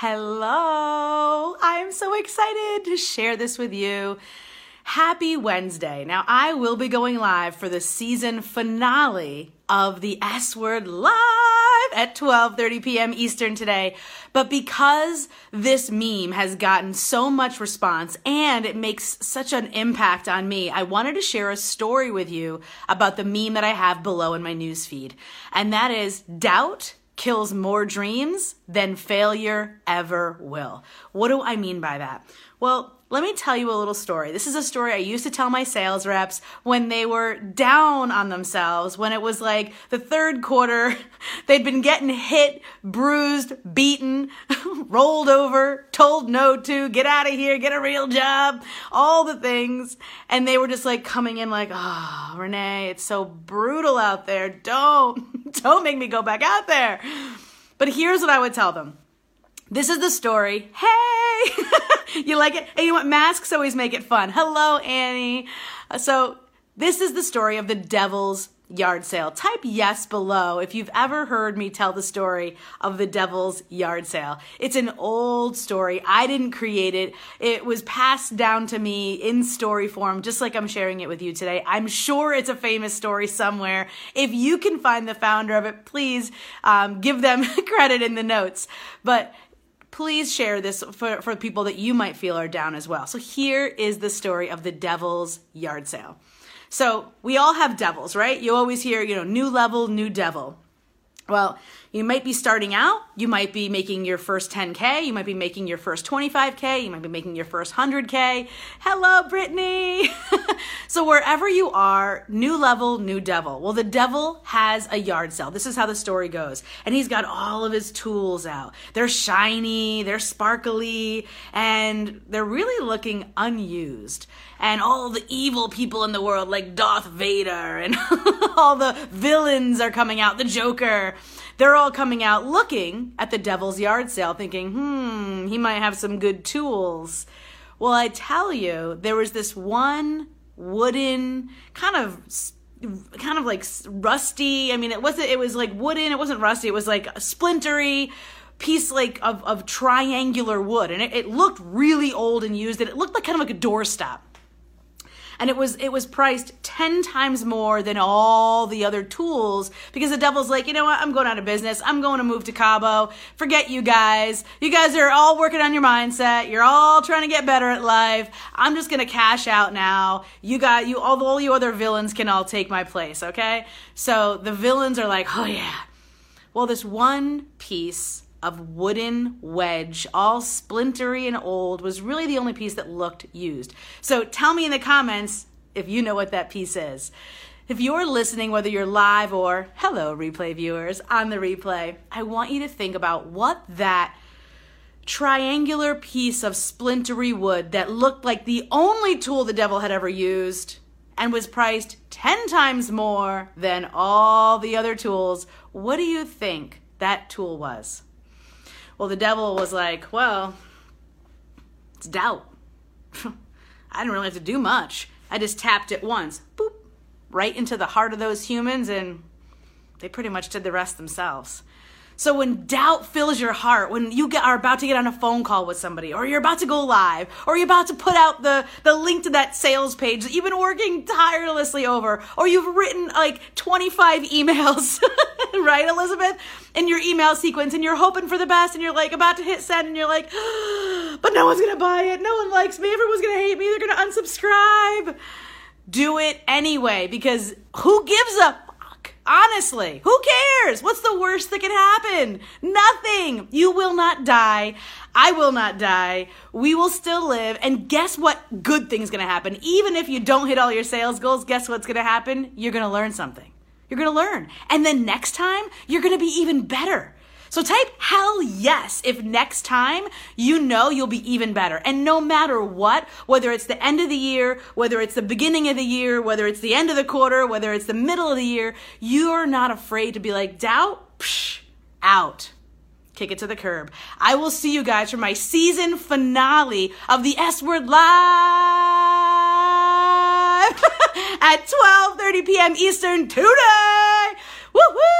Hello! I'm so excited to share this with you. Happy Wednesday. Now, I will be going live for the season finale of the S Word Live at 12:30 p.m. Eastern today. But because this meme has gotten so much response and it makes such an impact on me, I wanted to share a story with you about the meme that I have below in my newsfeed. And that is doubt kills more dreams than failure ever will. What do I mean by that? Well, let me tell you a little story. This is a story I used to tell my sales reps when they were down on themselves, when it was like the third quarter, they'd been getting hit, bruised, beaten, rolled over, told no to, get out of here, get a real job, all the things. And they were just like coming in like, oh, Renee, it's so brutal out there. Don't, don't make me go back out there. But here's what I would tell them. This is the story. Hey! you like it? Hey, you know what? Masks always make it fun. Hello, Annie. Uh, so, this is the story of the devil's yard sale. Type yes below if you've ever heard me tell the story of the devil's yard sale. It's an old story. I didn't create it. It was passed down to me in story form, just like I'm sharing it with you today. I'm sure it's a famous story somewhere. If you can find the founder of it, please um, give them credit in the notes. But please share this for, for people that you might feel are down as well. So here is the story of the devil's yard sale. So we all have devils, right? You always hear, you know, new level, new devil. Well, you might be starting out, you might be making your first 10K, you might be making your first 25K, you might be making your first 100K. Hello, Brittany! so, wherever you are, new level, new devil. Well, the devil has a yard sale. This is how the story goes. And he's got all of his tools out. They're shiny, they're sparkly, and they're really looking unused. And all the evil people in the world, like Darth Vader, and all the villains are coming out, the Joker they're all coming out looking at the devil's yard sale, thinking, hmm, he might have some good tools. Well, I tell you, there was this one wooden kind of kind of like rusty. I mean, it wasn't. It was like wooden. It wasn't rusty. It was like a splintery piece like of, of triangular wood, and it, it looked really old and used. And it looked like kind of like a doorstop and it was it was priced 10 times more than all the other tools because the devil's like you know what? I'm going out of business. I'm going to move to cabo. Forget you guys. You guys are all working on your mindset. You're all trying to get better at life. I'm just going to cash out now. You got you all, the all you other villains can all take my place okay? So the villains are like oh yeah. Well this one piece of wooden wedge, all splintery and old, was really the only piece that looked used. So tell me in the comments if you know what that piece is. If you're listening, whether you're live or hello, replay viewers, on the replay, I want you to think about what that triangular piece of splintery wood that looked like the only tool the devil had ever used and was priced 10 times more than all the other tools. What do you think that tool was? Well, the devil was like, well, it's doubt. I didn't really have to do much. I just tapped it once, boop, right into the heart of those humans, and they pretty much did the rest themselves. So when doubt fills your heart, when you get, are about to get on a phone call with somebody, or you're about to go live, or you're about to put out the, the link to that sales page that you've been working tirelessly over, or you've written like 25 emails, right, Elizabeth, in your email sequence, and you're hoping for the best, and you're like about to hit send, and you're like, but no one's gonna buy it, no one likes me, everyone's gonna hate me, they're gonna unsubscribe. Do it anyway, because who gives a Honestly, who cares? What's the worst that can happen? Nothing. You will not die. I will not die. We will still live. And guess what good thing's to happen? Even if you don't hit all your sales goals, guess what's to happen? You're to learn something. You're to learn. And then next time, you're to be even better. So type hell yes if next time you know you'll be even better. And no matter what, whether it's the end of the year, whether it's the beginning of the year, whether it's the end of the quarter, whether it's the middle of the year, you're not afraid to be like, doubt, psh, out. Kick it to the curb. I will see you guys for my season finale of the S Word Live at 12:30 p.m. Eastern today. Woo woo!